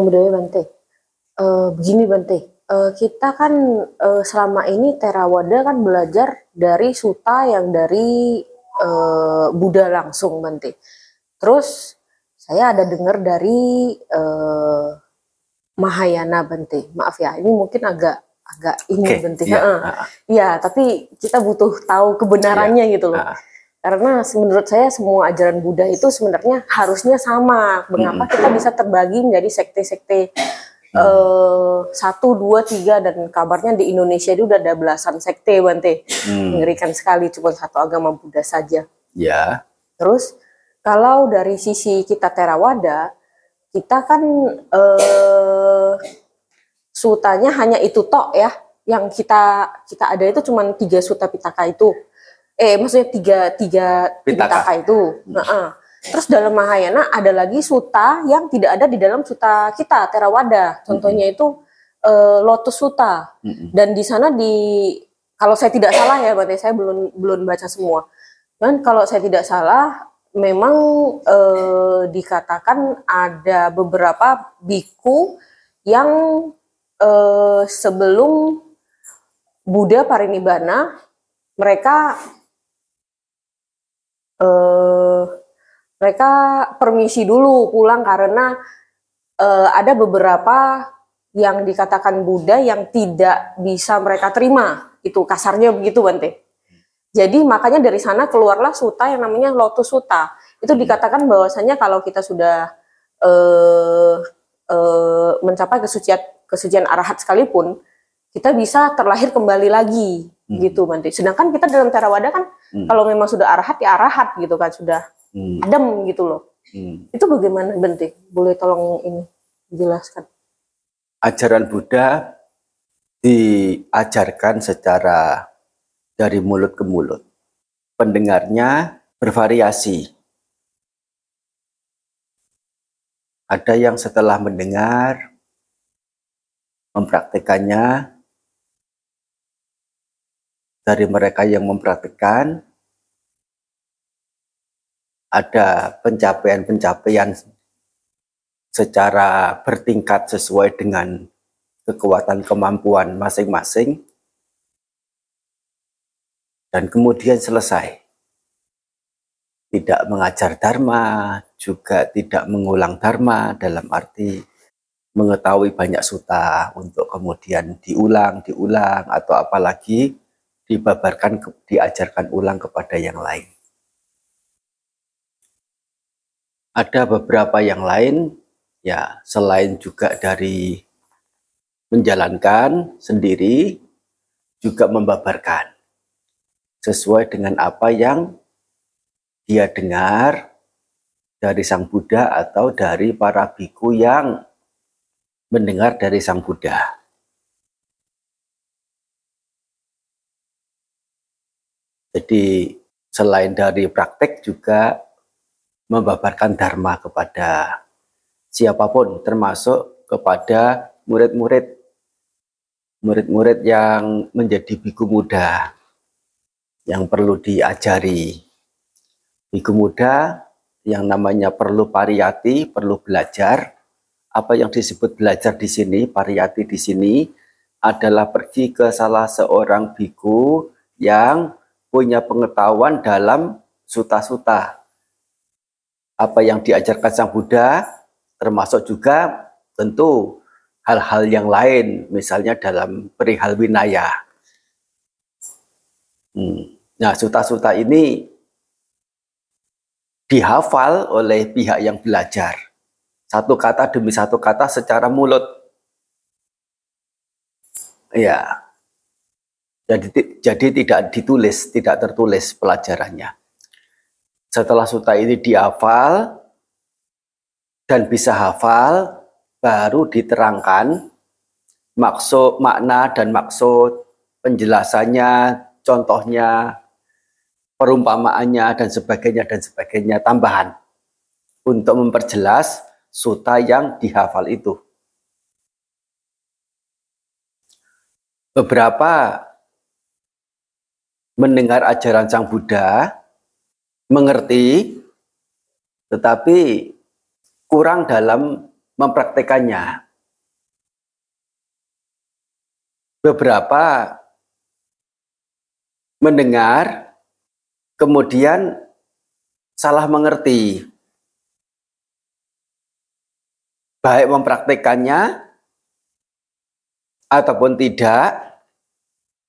Dalam budaya Bante, uh, begini Bante, uh, kita kan uh, selama ini Terawada kan belajar dari suta yang dari uh, Buddha langsung Bante. Terus saya ada dengar dari uh, Mahayana Bante. Maaf ya, ini mungkin agak agak ini okay, Bante. Iya, uh, ya, tapi kita butuh tahu kebenarannya yeah, gitu loh. Uh. Karena menurut saya semua ajaran Buddha itu sebenarnya harusnya sama. Mengapa hmm. kita bisa terbagi menjadi sekte-sekte hmm. uh, satu, dua, tiga dan kabarnya di Indonesia itu udah ada belasan sekte, Bante. Hmm. Mengerikan sekali cuma satu agama Buddha saja. Ya. Terus kalau dari sisi kita Terawada, kita kan uh, sutanya hanya itu tok ya. Yang kita kita ada itu cuma tiga suta pitaka itu eh maksudnya tiga tiga pitaka, itu. Nah, uh. Terus dalam Mahayana ada lagi suta yang tidak ada di dalam suta kita Terawada. Contohnya mm -hmm. itu uh, Lotus Suta. Mm -hmm. Dan di sana di kalau saya tidak salah ya, berarti saya belum belum baca semua. Dan kalau saya tidak salah, memang uh, dikatakan ada beberapa biku yang uh, sebelum Buddha Parinibbana mereka uh, mereka permisi dulu pulang karena uh, ada beberapa yang dikatakan Buddha yang tidak bisa mereka terima itu kasarnya begitu Bante. Jadi makanya dari sana keluarlah suta yang namanya Lotus Suta. Itu dikatakan bahwasanya kalau kita sudah uh, uh, mencapai kesucian kesucian arahat sekalipun, kita bisa terlahir kembali lagi hmm. gitu Bante. Sedangkan kita dalam Theravada kan hmm. kalau memang sudah arahat ya arahat gitu kan sudah hmm. adem gitu loh. Hmm. Itu bagaimana Bante? Boleh tolong ini dijelaskan? Ajaran Buddha diajarkan secara dari mulut ke mulut. Pendengarnya bervariasi. Ada yang setelah mendengar mempraktekannya dari mereka yang mempraktikkan ada pencapaian-pencapaian secara bertingkat sesuai dengan kekuatan kemampuan masing-masing dan kemudian selesai. Tidak mengajar dharma, juga tidak mengulang dharma dalam arti mengetahui banyak suta untuk kemudian diulang, diulang atau apalagi dibabarkan, diajarkan ulang kepada yang lain. Ada beberapa yang lain, ya selain juga dari menjalankan sendiri, juga membabarkan. Sesuai dengan apa yang dia dengar dari Sang Buddha atau dari para biku yang mendengar dari Sang Buddha. Jadi selain dari praktek juga membabarkan dharma kepada siapa pun termasuk kepada murid-murid murid-murid yang menjadi biku muda yang perlu diajari. Biku muda yang namanya perlu pariyati, perlu belajar. Apa yang disebut belajar di sini, pariyati di sini adalah pergi ke salah seorang biku yang punya pengetahuan dalam suta-suta. Apa yang diajarkan Sang Buddha, termasuk juga tentu hal-hal yang lain, misalnya dalam perihal winaya. Hmm. Nah, suta-suta ini dihafal oleh pihak yang belajar. Satu kata demi satu kata secara mulut. Ya, jadi, jadi tidak ditulis, tidak tertulis pelajarannya. Setelah suta ini dihafal dan bisa hafal, baru diterangkan maksud, makna dan maksud, penjelasannya, contohnya, perumpamaannya dan sebagainya dan sebagainya tambahan untuk memperjelas suta yang dihafal itu. Beberapa mendengar ajaran Sang Buddha, mengerti, tetapi kurang dalam mempraktekannya. Beberapa mendengar, kemudian salah mengerti. Baik mempraktekannya ataupun tidak,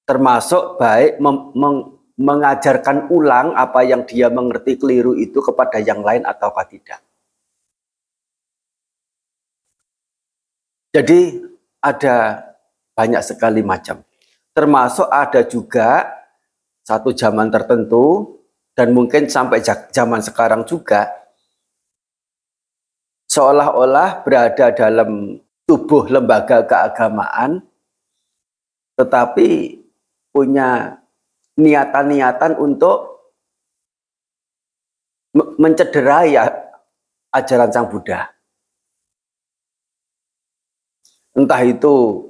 termasuk baik mengajarkan ulang apa yang dia mengerti keliru itu kepada yang lain ataukah tidak. Jadi ada banyak sekali macam. Termasuk ada juga satu zaman tertentu dan mungkin sampai zaman sekarang juga seolah-olah berada dalam tubuh lembaga keagamaan tetapi punya niatan-niatan untuk mencederai ajaran Sang Buddha. Entah itu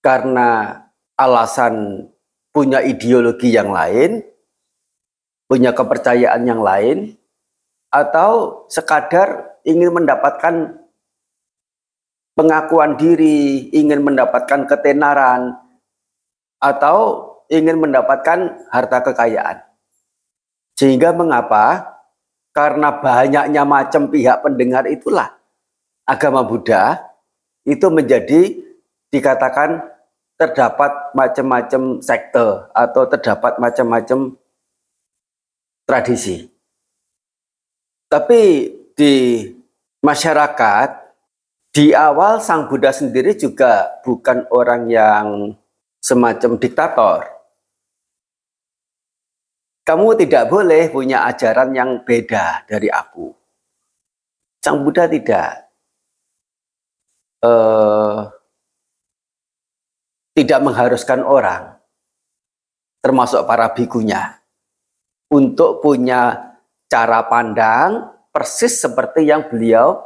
karena alasan punya ideologi yang lain, punya kepercayaan yang lain, atau sekadar ingin mendapatkan pengakuan diri, ingin mendapatkan ketenaran, atau ingin mendapatkan harta kekayaan. Sehingga mengapa? Karena banyaknya macam pihak pendengar itulah agama Buddha itu menjadi dikatakan terdapat macam-macam sekte atau terdapat macam-macam tradisi. Tapi di masyarakat di awal Sang Buddha sendiri juga bukan orang yang semacam diktator. Kamu tidak boleh punya ajaran yang beda dari aku. Sang Buddha tidak. Uh, tidak mengharuskan orang, termasuk para bikunya, untuk punya cara pandang persis seperti yang beliau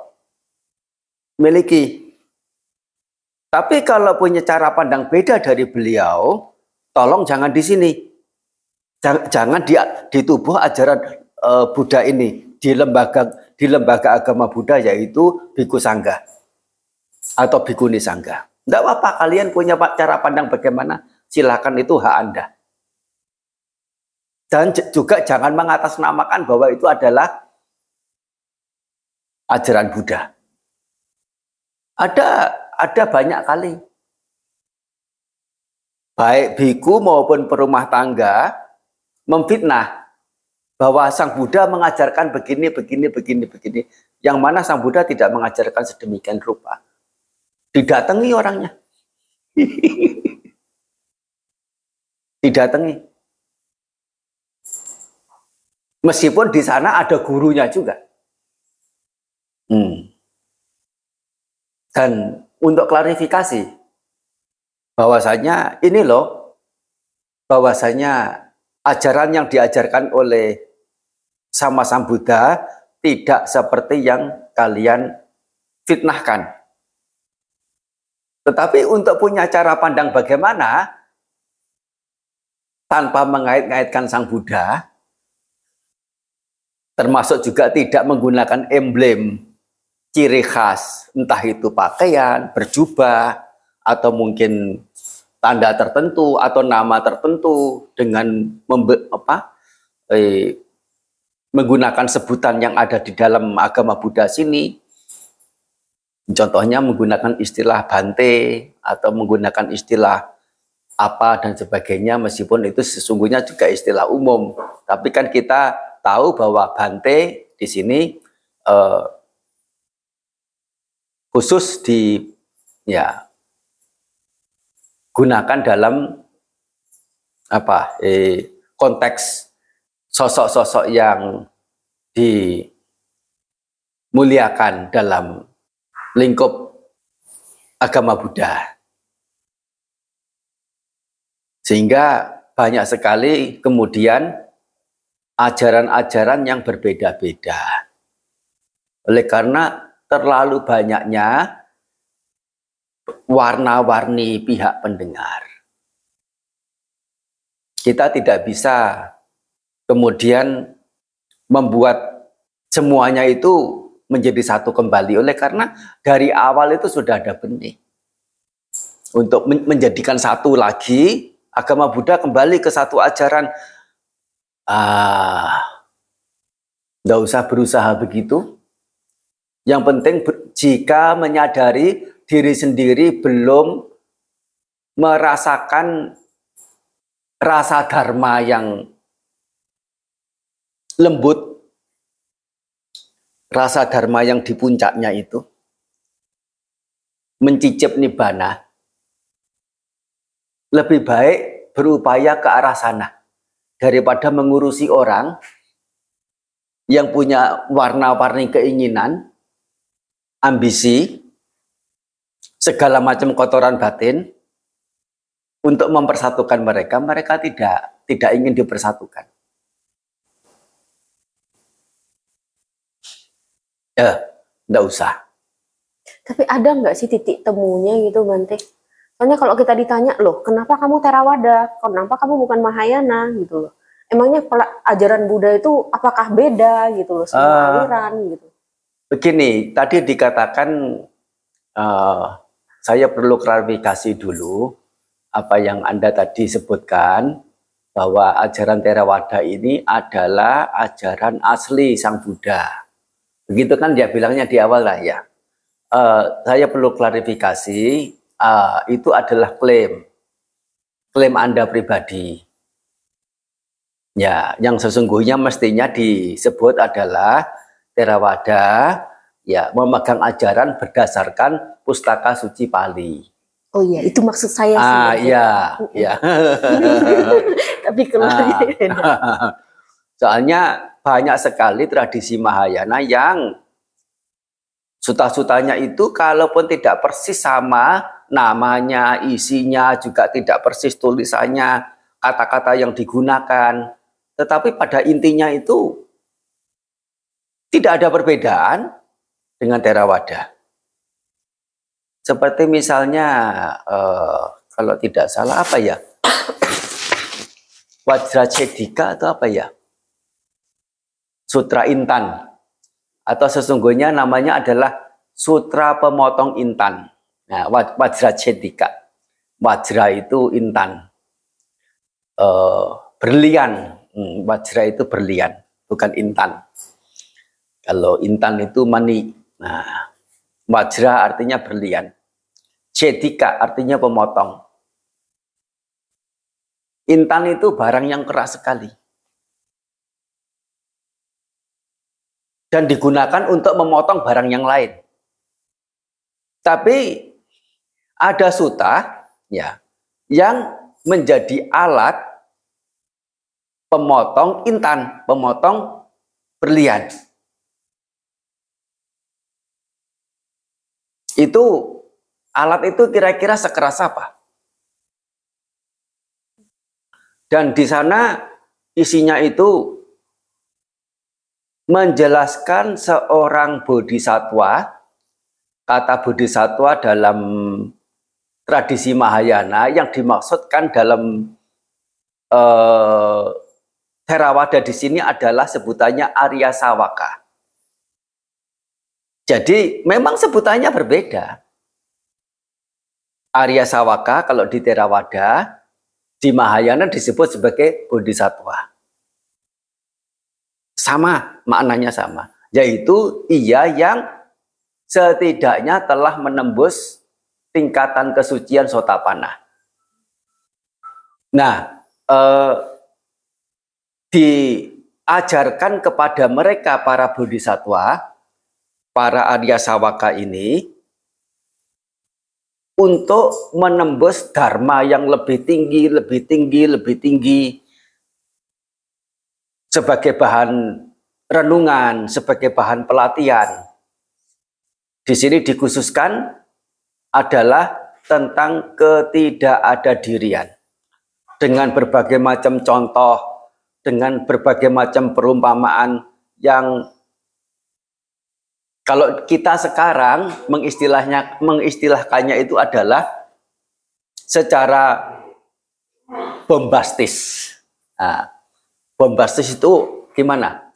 miliki. Tapi kalau punya cara pandang beda dari beliau, tolong jangan di sini. Jangan di, di tubuh ajaran uh, Buddha ini di lembaga di lembaga agama Buddha yaitu biku sangga atau bikuni sangga. Tidak apa-apa kalian punya cara pandang bagaimana, silakan itu hak Anda. Dan juga jangan mengatasnamakan bahwa itu adalah ajaran Buddha. Ada ada banyak kali. Baik biku maupun perumah tangga memfitnah bahwa Sang Buddha mengajarkan begini, begini, begini, begini. Yang mana Sang Buddha tidak mengajarkan sedemikian rupa. Didatangi orangnya. Didatangi. Meskipun di sana ada gurunya juga. Hmm. Dan untuk klarifikasi bahwasanya ini loh bahwasanya ajaran yang diajarkan oleh sama Sang Buddha tidak seperti yang kalian fitnahkan. Tetapi untuk punya cara pandang bagaimana tanpa mengait-ngaitkan Sang Buddha, termasuk juga tidak menggunakan emblem ciri khas, entah itu pakaian, berjubah, atau mungkin tanda tertentu atau nama tertentu dengan membe, apa, eh, menggunakan sebutan yang ada di dalam agama Buddha sini. Contohnya menggunakan istilah bante atau menggunakan istilah apa dan sebagainya meskipun itu sesungguhnya juga istilah umum. Tapi kan kita tahu bahwa bante di sini eh, khusus di ya gunakan dalam apa eh, konteks sosok-sosok yang dimuliakan dalam lingkup agama Buddha. Sehingga banyak sekali kemudian ajaran-ajaran yang berbeda-beda. Oleh karena terlalu banyaknya warna-warni pihak pendengar. Kita tidak bisa kemudian membuat semuanya itu menjadi satu kembali. Oleh karena dari awal itu sudah ada benih. Untuk menjadikan satu lagi agama Buddha kembali ke satu ajaran. Ah tidak usah berusaha begitu yang penting jika menyadari diri sendiri belum merasakan rasa dharma yang lembut, rasa dharma yang di puncaknya itu, mencicip nibbana, lebih baik berupaya ke arah sana. Daripada mengurusi orang yang punya warna-warni keinginan, ambisi, segala macam kotoran batin, untuk mempersatukan mereka, mereka tidak tidak ingin dipersatukan. Ya, enggak usah. Tapi ada nggak sih titik temunya gitu, Bante? Soalnya kalau kita ditanya, loh, kenapa kamu Terawada? Kenapa kamu bukan Mahayana? Gitu loh. Emangnya ajaran Buddha itu apakah beda gitu loh, semua uh, aliran gitu? Begini, tadi dikatakan uh, saya perlu klarifikasi dulu apa yang Anda tadi sebutkan bahwa ajaran Theravada ini adalah ajaran asli Sang Buddha. Begitu kan dia bilangnya di awal lah ya. Uh, saya perlu klarifikasi, uh, itu adalah klaim. Klaim Anda pribadi. Ya, yang sesungguhnya mestinya disebut adalah Theravada ya memegang ajaran berdasarkan pustaka suci Pali. Oh iya, itu maksud saya sih. Ah iya, iya. Tapi keluarnya ah. Soalnya banyak sekali tradisi Mahayana yang suta-sutanya itu kalaupun tidak persis sama namanya, isinya juga tidak persis tulisannya, kata-kata yang digunakan. Tetapi pada intinya itu tidak ada perbedaan dengan Theravada. Seperti misalnya uh, kalau tidak salah apa ya? Wajracedika atau apa ya? Sutra Intan. Atau sesungguhnya namanya adalah Sutra Pemotong Intan. Nah, Wajracedika. Wajra itu intan. Uh, berlian. Hmm, wajra itu berlian, bukan intan. Kalau intan itu mani. Nah, wajra artinya berlian. Jedika artinya pemotong. Intan itu barang yang keras sekali. Dan digunakan untuk memotong barang yang lain. Tapi ada suta ya yang menjadi alat pemotong intan, pemotong berlian. Itu Alat itu kira-kira sekeras apa? Dan di sana isinya itu menjelaskan seorang bodhisatwa. Kata bodhisatwa dalam tradisi Mahayana yang dimaksudkan dalam eh, Theravada di sini adalah sebutannya Arya Sawaka. Jadi memang sebutannya berbeda. Arya Sawaka kalau di Theravada, di Mahayana disebut sebagai Bodhisatwa. Sama, maknanya sama. Yaitu ia yang setidaknya telah menembus tingkatan kesucian Sotapana. Nah, eh, diajarkan kepada mereka para bodhisatwa, para Arya Sawaka ini, untuk menembus dharma yang lebih tinggi, lebih tinggi, lebih tinggi sebagai bahan renungan, sebagai bahan pelatihan. Di sini dikhususkan adalah tentang ketidakadadirian dengan berbagai macam contoh, dengan berbagai macam perumpamaan yang kalau kita sekarang mengistilahnya mengistilahkannya itu adalah secara bombastis. Nah, bombastis itu gimana?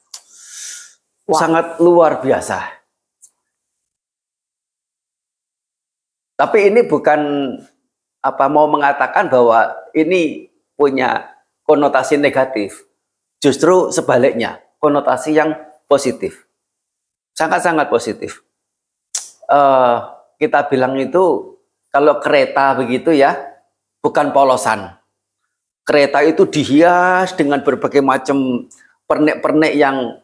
Wah. Sangat luar biasa. Tapi ini bukan apa mau mengatakan bahwa ini punya konotasi negatif. Justru sebaliknya, konotasi yang positif. Sangat-sangat positif. Uh, kita bilang itu kalau kereta begitu ya, bukan polosan. Kereta itu dihias dengan berbagai macam pernek-pernek yang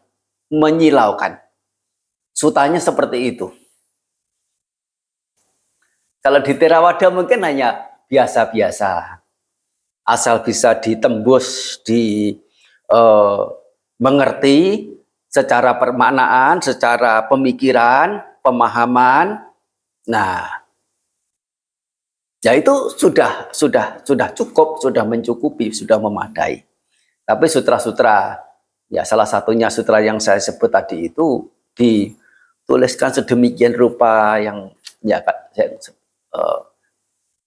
menyilaukan. Sutanya seperti itu. Kalau di Terawada mungkin hanya biasa-biasa. Asal bisa ditembus, di uh, mengerti secara permaknaan, secara pemikiran, pemahaman. Nah, ya itu sudah sudah sudah cukup, sudah mencukupi, sudah memadai. Tapi sutra-sutra, ya salah satunya sutra yang saya sebut tadi itu dituliskan sedemikian rupa yang ya uh,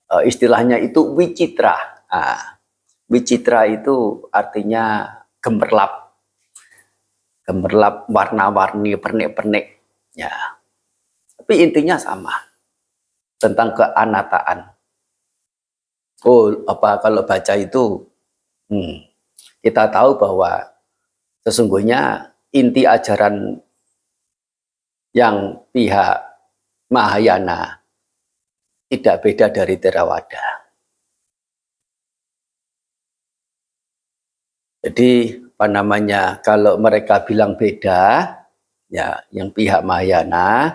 uh, istilahnya itu wicitra. Nah, wicitra itu artinya gemerlap, gemerlap warna-warni pernik-pernik. Ya, tapi intinya sama tentang keanataan. Oh, apa kalau baca itu, hmm, kita tahu bahwa sesungguhnya inti ajaran yang pihak Mahayana tidak beda dari Theravada. Jadi apa namanya kalau mereka bilang beda, ya yang pihak Mahayana,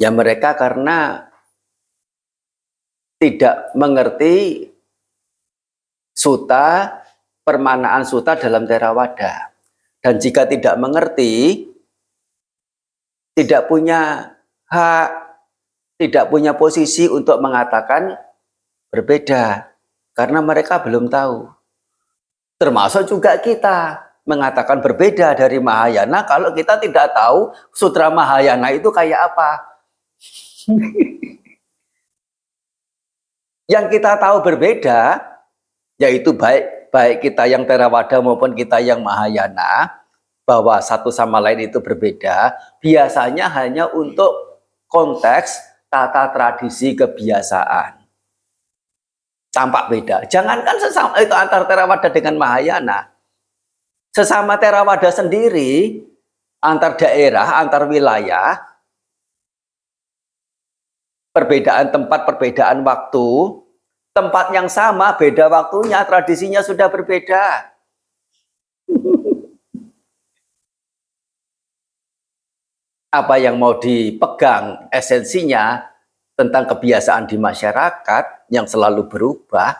ya mereka karena tidak mengerti suta, permanaan suta dalam Theravada. Dan jika tidak mengerti, tidak punya hak, tidak punya posisi untuk mengatakan berbeda. Karena mereka belum tahu. Termasuk juga kita mengatakan berbeda dari Mahayana kalau kita tidak tahu sutra Mahayana itu kayak apa. yang kita tahu berbeda yaitu baik baik kita yang Theravada maupun kita yang Mahayana bahwa satu sama lain itu berbeda biasanya hanya untuk konteks tata tradisi kebiasaan tampak beda. Jangankan sesama itu antar Theravada dengan Mahayana. Sesama Theravada sendiri antar daerah, antar wilayah perbedaan tempat, perbedaan waktu, tempat yang sama, beda waktunya, tradisinya sudah berbeda. Apa yang mau dipegang esensinya tentang kebiasaan di masyarakat yang selalu berubah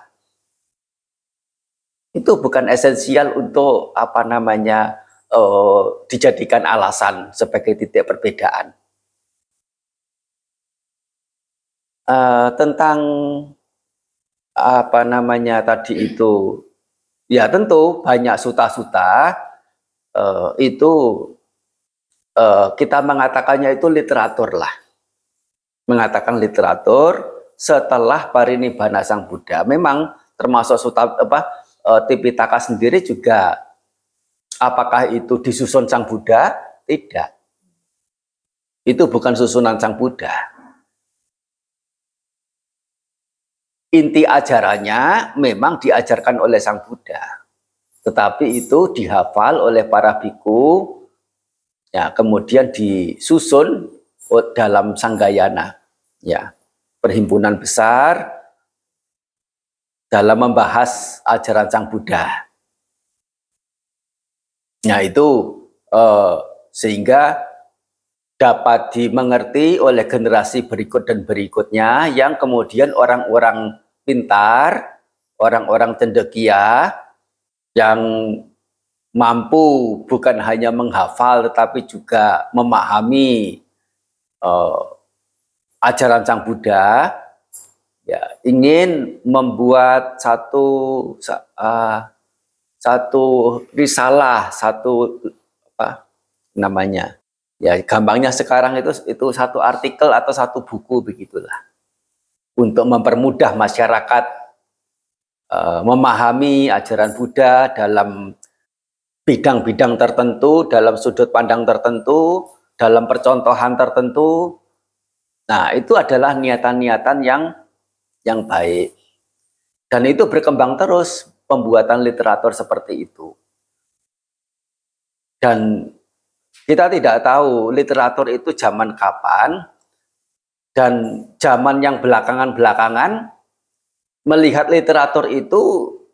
itu bukan esensial untuk apa namanya uh, dijadikan alasan sebagai titik perbedaan. Uh, tentang apa namanya tadi itu ya tentu banyak suta-suta uh, itu uh, kita mengatakannya itu literatur lah mengatakan literatur setelah parinibbana sang Buddha. Memang termasuk suta, apa e, Tipitaka sendiri juga apakah itu disusun sang Buddha? Tidak. Itu bukan susunan sang Buddha. Inti ajarannya memang diajarkan oleh sang Buddha. Tetapi itu dihafal oleh para biku, ya kemudian disusun dalam sanggayana ya perhimpunan besar dalam membahas ajaran Sang Buddha. Nah itu eh, sehingga dapat dimengerti oleh generasi berikut dan berikutnya yang kemudian orang-orang pintar, orang-orang cendekia yang mampu bukan hanya menghafal tetapi juga memahami eh, ajaran Sang Buddha ya ingin membuat satu uh, satu risalah, satu apa namanya? Ya, gampangnya sekarang itu itu satu artikel atau satu buku begitulah. Untuk mempermudah masyarakat uh, memahami ajaran Buddha dalam bidang-bidang tertentu, dalam sudut pandang tertentu, dalam percontohan tertentu, Nah, itu adalah niatan-niatan yang yang baik. Dan itu berkembang terus pembuatan literatur seperti itu. Dan kita tidak tahu literatur itu zaman kapan dan zaman yang belakangan-belakangan melihat literatur itu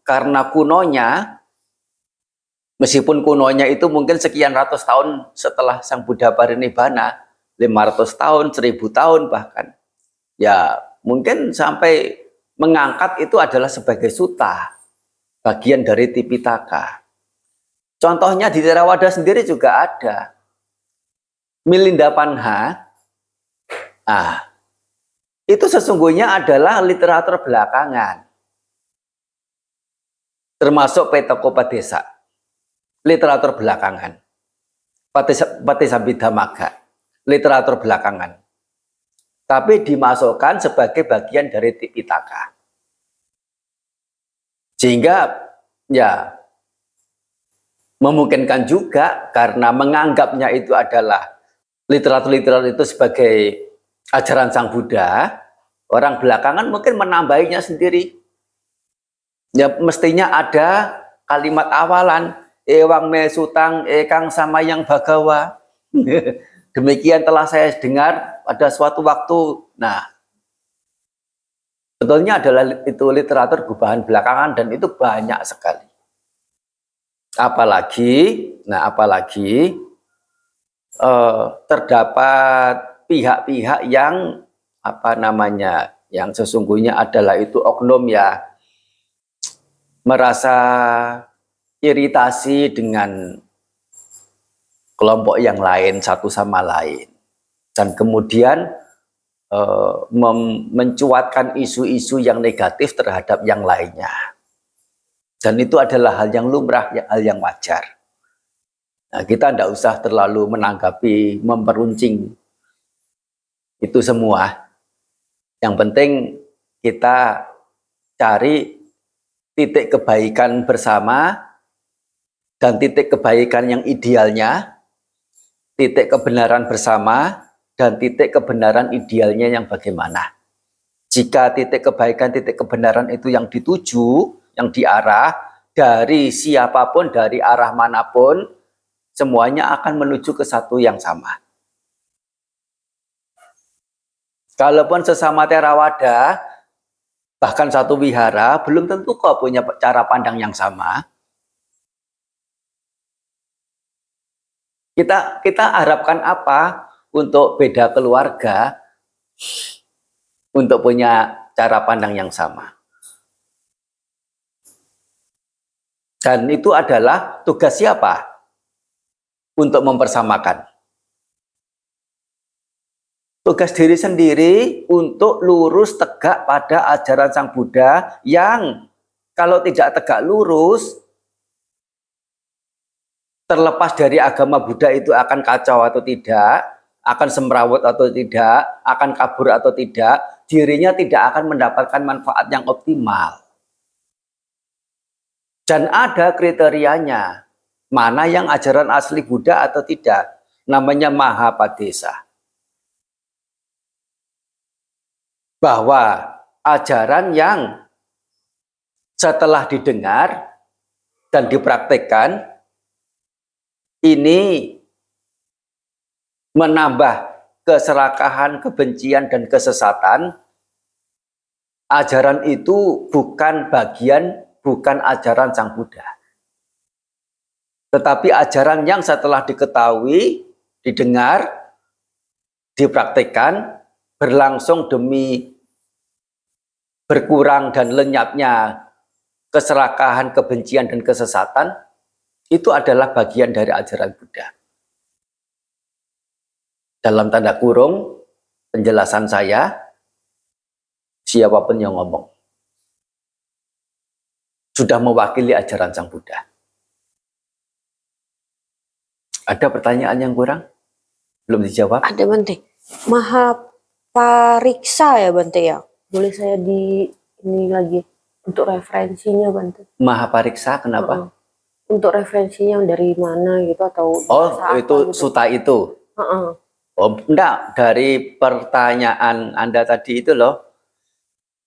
karena kunonya meskipun kunonya itu mungkin sekian ratus tahun setelah Sang Buddha parinibbana 500 tahun, 1000 tahun bahkan. Ya mungkin sampai mengangkat itu adalah sebagai suta bagian dari Tipitaka. Contohnya di Theravada sendiri juga ada. Milinda Panha ah itu sesungguhnya adalah literatur belakangan. Termasuk Petokopadesa, literatur belakangan. Patisabhidha Maga, literatur belakangan. Tapi dimasukkan sebagai bagian dari Tipitaka. Sehingga ya memungkinkan juga karena menganggapnya itu adalah literatur-literatur itu sebagai ajaran Sang Buddha, orang belakangan mungkin menambahinya sendiri Ya mestinya ada kalimat awalan ewang me sutang ekang sama yang bagawa. Demikian telah saya dengar pada suatu waktu. Nah, betulnya adalah itu literatur gubahan belakangan dan itu banyak sekali. Apalagi, nah apalagi eh, terdapat pihak-pihak yang apa namanya, yang sesungguhnya adalah itu oknum ya merasa iritasi dengan kelompok yang lain satu sama lain. Dan kemudian e, mencuatkan isu-isu yang negatif terhadap yang lainnya. Dan itu adalah hal yang lumrah hal yang wajar. Nah, kita tidak usah terlalu menanggapi memperuncing itu semua. Yang penting kita cari titik kebaikan bersama dan titik kebaikan yang idealnya, titik kebenaran bersama dan titik kebenaran idealnya yang bagaimana. Jika titik kebaikan, titik kebenaran itu yang dituju, yang diarah dari siapa pun, dari arah mana pun, semuanya akan menuju ke satu yang sama. Kalaupun sesama terawada, bahkan satu wihara belum tentu kok punya cara pandang yang sama. Kita kita harapkan apa untuk beda keluarga untuk punya cara pandang yang sama. Dan itu adalah tugas siapa? Untuk mempersamakan tugas diri sendiri untuk lurus tegak pada ajaran Sang Buddha yang kalau tidak tegak lurus terlepas dari agama Buddha itu akan kacau atau tidak, akan semrawut atau tidak, akan kabur atau tidak, dirinya tidak akan mendapatkan manfaat yang optimal. Dan ada kriterianya, mana yang ajaran asli Buddha atau tidak, namanya Mahapadesa. bahwa ajaran yang setelah didengar dan dipraktekkan ini menambah keserakahan, kebencian, dan kesesatan, ajaran itu bukan bagian, bukan ajaran Sang Buddha. Tetapi ajaran yang setelah diketahui, didengar, dipraktekkan, berlangsung demi berkurang dan lenyapnya keserakahan, kebencian, dan kesesatan, itu adalah bagian dari ajaran Buddha. Dalam tanda kurung, penjelasan saya, siapa pun yang ngomong, sudah mewakili ajaran Sang Buddha. Ada pertanyaan yang kurang? Belum dijawab? Ada, Bante. Mahapariksa ya, Bante ya? boleh saya di ini lagi untuk referensinya Bante. Mahapariksa kenapa? Uh -uh. Untuk referensinya dari mana gitu atau Oh, itu gitu. suta itu. Uh -uh. Oh, enggak, dari pertanyaan Anda tadi itu loh,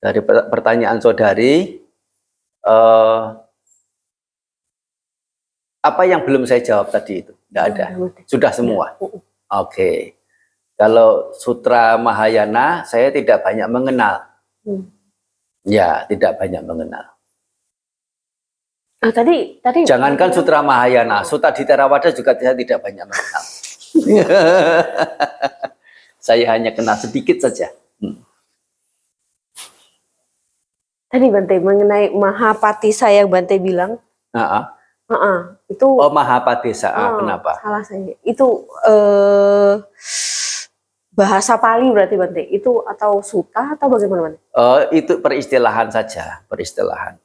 dari pertanyaan saudari, eh, apa yang belum saya jawab tadi itu? Enggak ada, sudah semua. Oke, okay. kalau Sutra Mahayana saya tidak banyak mengenal. Hmm. Ya, tidak banyak mengenal. Ah, tadi, tadi. Jangankan Sutra Mahayana, Sutra di Theravada juga saya tidak banyak mengenal. Saya hanya kenal sedikit saja. Hmm. Tadi Bante mengenai Mahapati saya Bante bilang. Uh -uh. Uh -uh, itu. Oh Mahapati saya, uh, kenapa? Salah saya. Itu uh, bahasa Pali berarti Bante. Itu atau suta atau bagaimana Bante? Uh, itu peristilahan saja, peristilahan.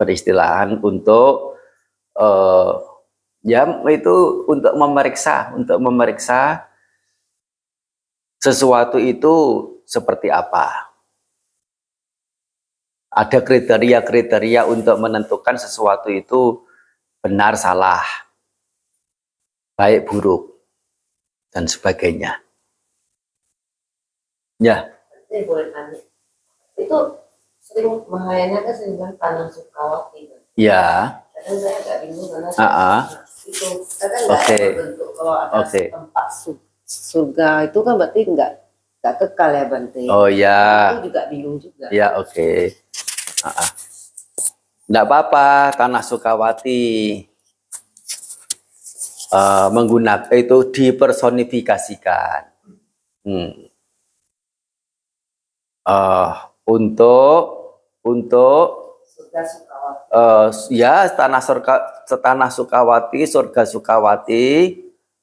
Peristilahan untuk uh, Ya, itu untuk memeriksa, untuk memeriksa sesuatu itu seperti apa. Ada kriteria-kriteria untuk menentukan sesuatu itu benar salah, baik buruk, dan sebagainya. Ya. Saya boleh tanya. Itu sering Mahayana kan sering bilang tanah Sukawati. Ya. Kadang saya agak bingung karena uh -uh itu kan nggak okay. bentuk kalau ada okay. tempat surga itu kan berarti nggak nggak kekal ya Bante. Oh ya. Itu juga bingung juga. Ya oke. Okay. Uh -uh. Nggak apa-apa, tanah Sukawati uh, menggunakan itu dipersonifikasikan. Hmm. Uh, untuk untuk surga uh, ya tanah surga tanah Sukawati, surga Sukawati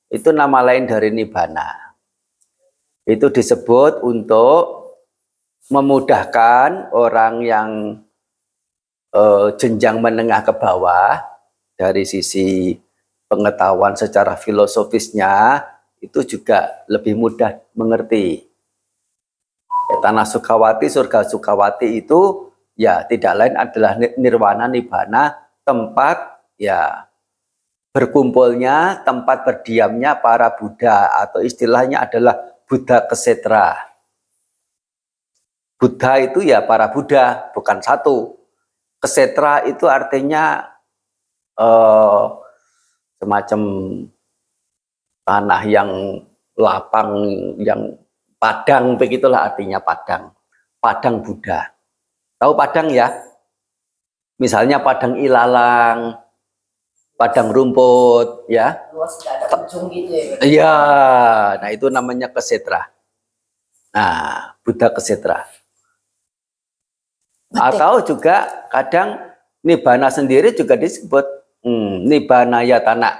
itu nama lain dari Nibbana. Itu disebut untuk memudahkan orang yang uh, jenjang menengah ke bawah dari sisi pengetahuan secara filosofisnya itu juga lebih mudah mengerti. Tanah Sukawati, surga Sukawati itu ya tidak lain adalah nirwana nibbana tempat ya berkumpulnya tempat berdiamnya para Buddha atau istilahnya adalah Buddha kesetra. Buddha itu ya para Buddha bukan satu. Kesetra itu artinya eh, semacam tanah yang lapang yang padang begitulah artinya padang padang Buddha Tahu padang ya? Misalnya padang ilalang, padang rumput, ya. Luas ada ujung gitu ya. Iya, nah itu namanya kesetra. Nah, Buddha kesetra. Atau juga kadang nibana sendiri juga disebut hmm, nibana yatana.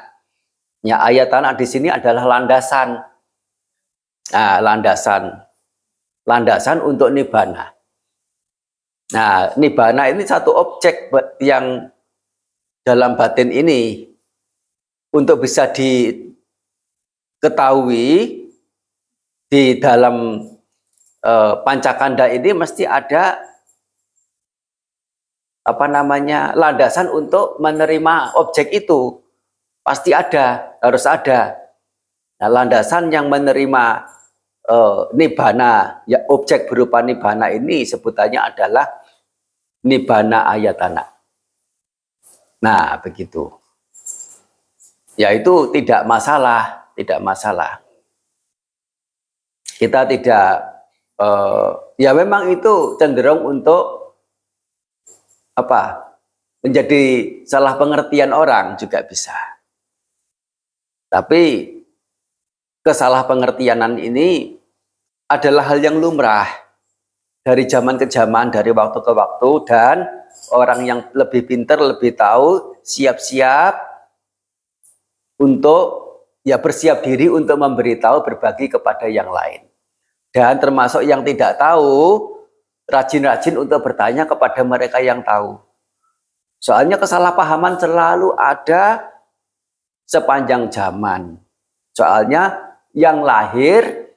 Ya, ayatana di sini adalah landasan. Nah, landasan. Landasan untuk nibana. Nah, nibana ini satu objek yang dalam batin ini untuk bisa diketahui di dalam uh, pancakanda ini mesti ada apa namanya landasan untuk menerima objek itu. Pasti ada harus ada. Nah, landasan yang menerima uh, nibana ya objek berupa nibana ini sebutannya adalah nibana ayatana. Nah, begitu. Ya itu tidak masalah, tidak masalah. Kita tidak uh, ya memang itu cenderung untuk apa? menjadi salah pengertian orang juga bisa. Tapi kesalah pengertianan ini adalah hal yang lumrah dari zaman ke zaman, dari waktu ke waktu dan orang yang lebih pintar, lebih tahu, siap-siap untuk ya bersiap diri untuk memberitahu berbagi kepada yang lain. Dan termasuk yang tidak tahu, rajin-rajin untuk bertanya kepada mereka yang tahu. Soalnya kesalahpahaman selalu ada sepanjang zaman. Soalnya yang lahir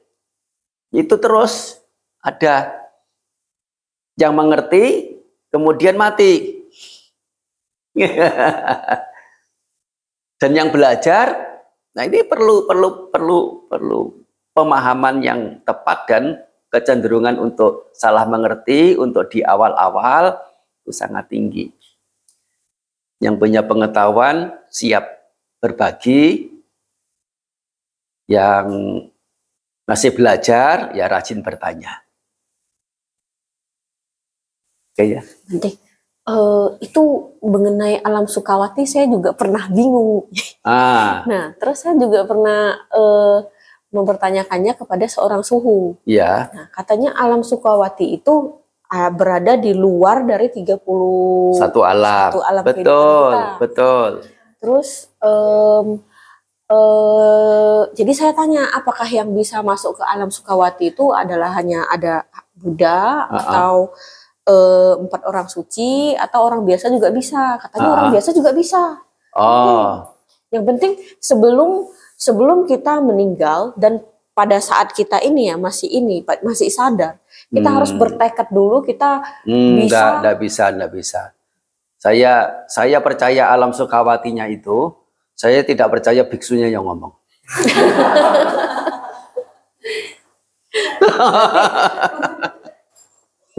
itu terus ada yang mengerti kemudian mati. Dan yang belajar Nah ini perlu perlu perlu perlu pemahaman yang tepat dan kecenderungan untuk salah mengerti untuk di awal-awal itu sangat tinggi. Yang punya pengetahuan siap berbagi, yang masih belajar ya rajin bertanya. Oke ya. Nanti uh, itu mengenai alam Sukawati saya juga pernah bingung. Ah. Nah, terus saya juga pernah uh, mempertanyakannya kepada seorang suhu. Iya. Nah, katanya alam Sukawati itu uh, berada di luar dari 30 satu alam. Satu alam betul, kita. betul. Terus um, uh, jadi saya tanya apakah yang bisa masuk ke alam Sukawati itu adalah hanya ada Buddha atau uh, empat orang suci atau orang biasa juga bisa. Katanya Uh-uh. orang biasa juga bisa. Oh, Yang penting sebelum sebelum kita meninggal dan pada saat kita ini ya masih ini masih sadar, kita Hmm. harus bertekad dulu kita hmm, Bisa. enggak, enggak bisa, enggak bisa. Saya saya percaya alam sukawatinya itu, saya tidak percaya biksunya yang ngomong.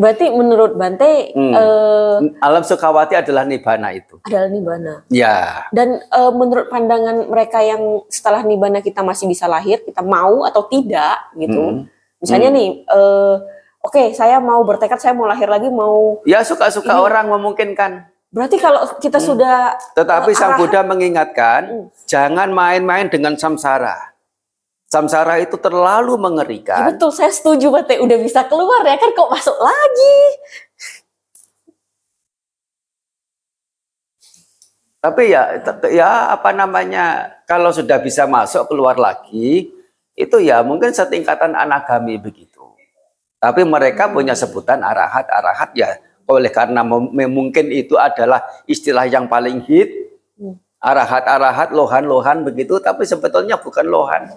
berarti menurut Bante Hmm. eh, Alam sukawati adalah nibana itu. adalah nibbana. Ya, Dan eh, menurut pandangan mereka yang setelah nibbana kita masih bisa lahir, kita mau atau tidak gitu. Hmm. Misalnya nih, eh, oke saya mau bertekad, saya mau lahir lagi, mau ya suka-suka Ini- orang memungkinkan. berarti kalau kita sudah Tetapi Eh, Sang Buddha mengingatkan, Hmm. jangan main-main dengan samsara. Samsara itu terlalu Ya mengerikan. betul, saya setuju Bante. Udah bisa keluar ya kan kok masuk lagi. Tapi ya, ya apa namanya, kalau sudah bisa masuk keluar lagi, itu ya mungkin setingkatan anagami begitu. Tapi mereka punya sebutan arahat, arahat ya. Oleh karena mungkin itu adalah istilah yang paling hit, Hmm. Arahat, arahat, lohan, lohan begitu. Tapi sebetulnya bukan lohan.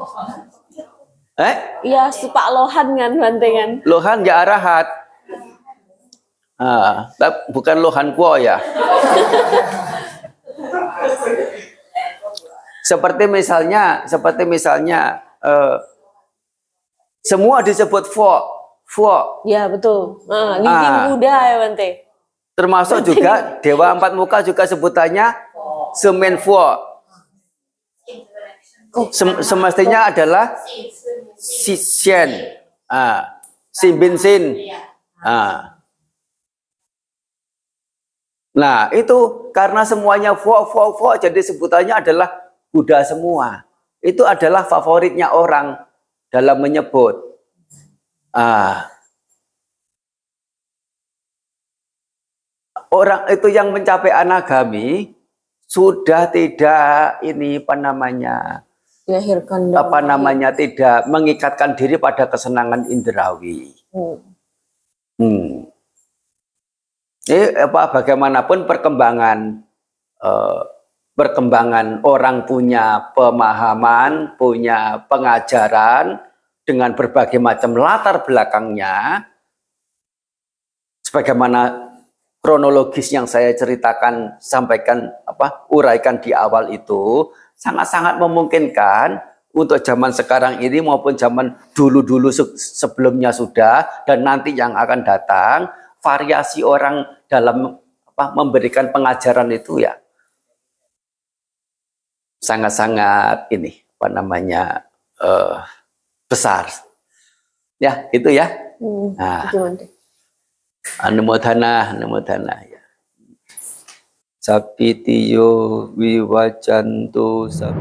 Eh, Iya, sepak lohan kan Bante kan. lohan ya arahat. Ah, bukan lohan kuo ya. seperti misalnya, seperti misalnya eh, semua disebut fo, fo, Iya betul. Ah. Buddha ya Bante. termasuk juga dewa empat muka juga sebutannya semen fo. Sem- semestinya adalah si sien, ah, si bin. Ah. Nah, itu karena semuanya fo fo fo jadi sebutannya adalah Buddha semua. Itu adalah favoritnya orang dalam menyebut. Ah. Orang itu yang mencapai anagami sudah tidak ini apa namanya Dilahirkan apa namanya tidak mengikatkan diri pada kesenangan indrawi. Hmm. Hmm. Ini apa bagaimanapun perkembangan eh, perkembangan orang punya pemahaman, punya pengajaran dengan berbagai macam latar belakangnya, sebagaimana kronologis yang saya ceritakan, sampaikan apa uraikan di awal itu sangat-sangat memungkinkan untuk zaman sekarang ini maupun zaman dulu-dulu se- sebelumnya sudah dan nanti yang akan datang variasi orang dalam apa memberikan pengajaran itu ya sangat-sangat ini apa namanya eh, besar ya itu ya Hmm. nah. Anumodhana, anumodhana ya. Sapitiyo wiwajantu sap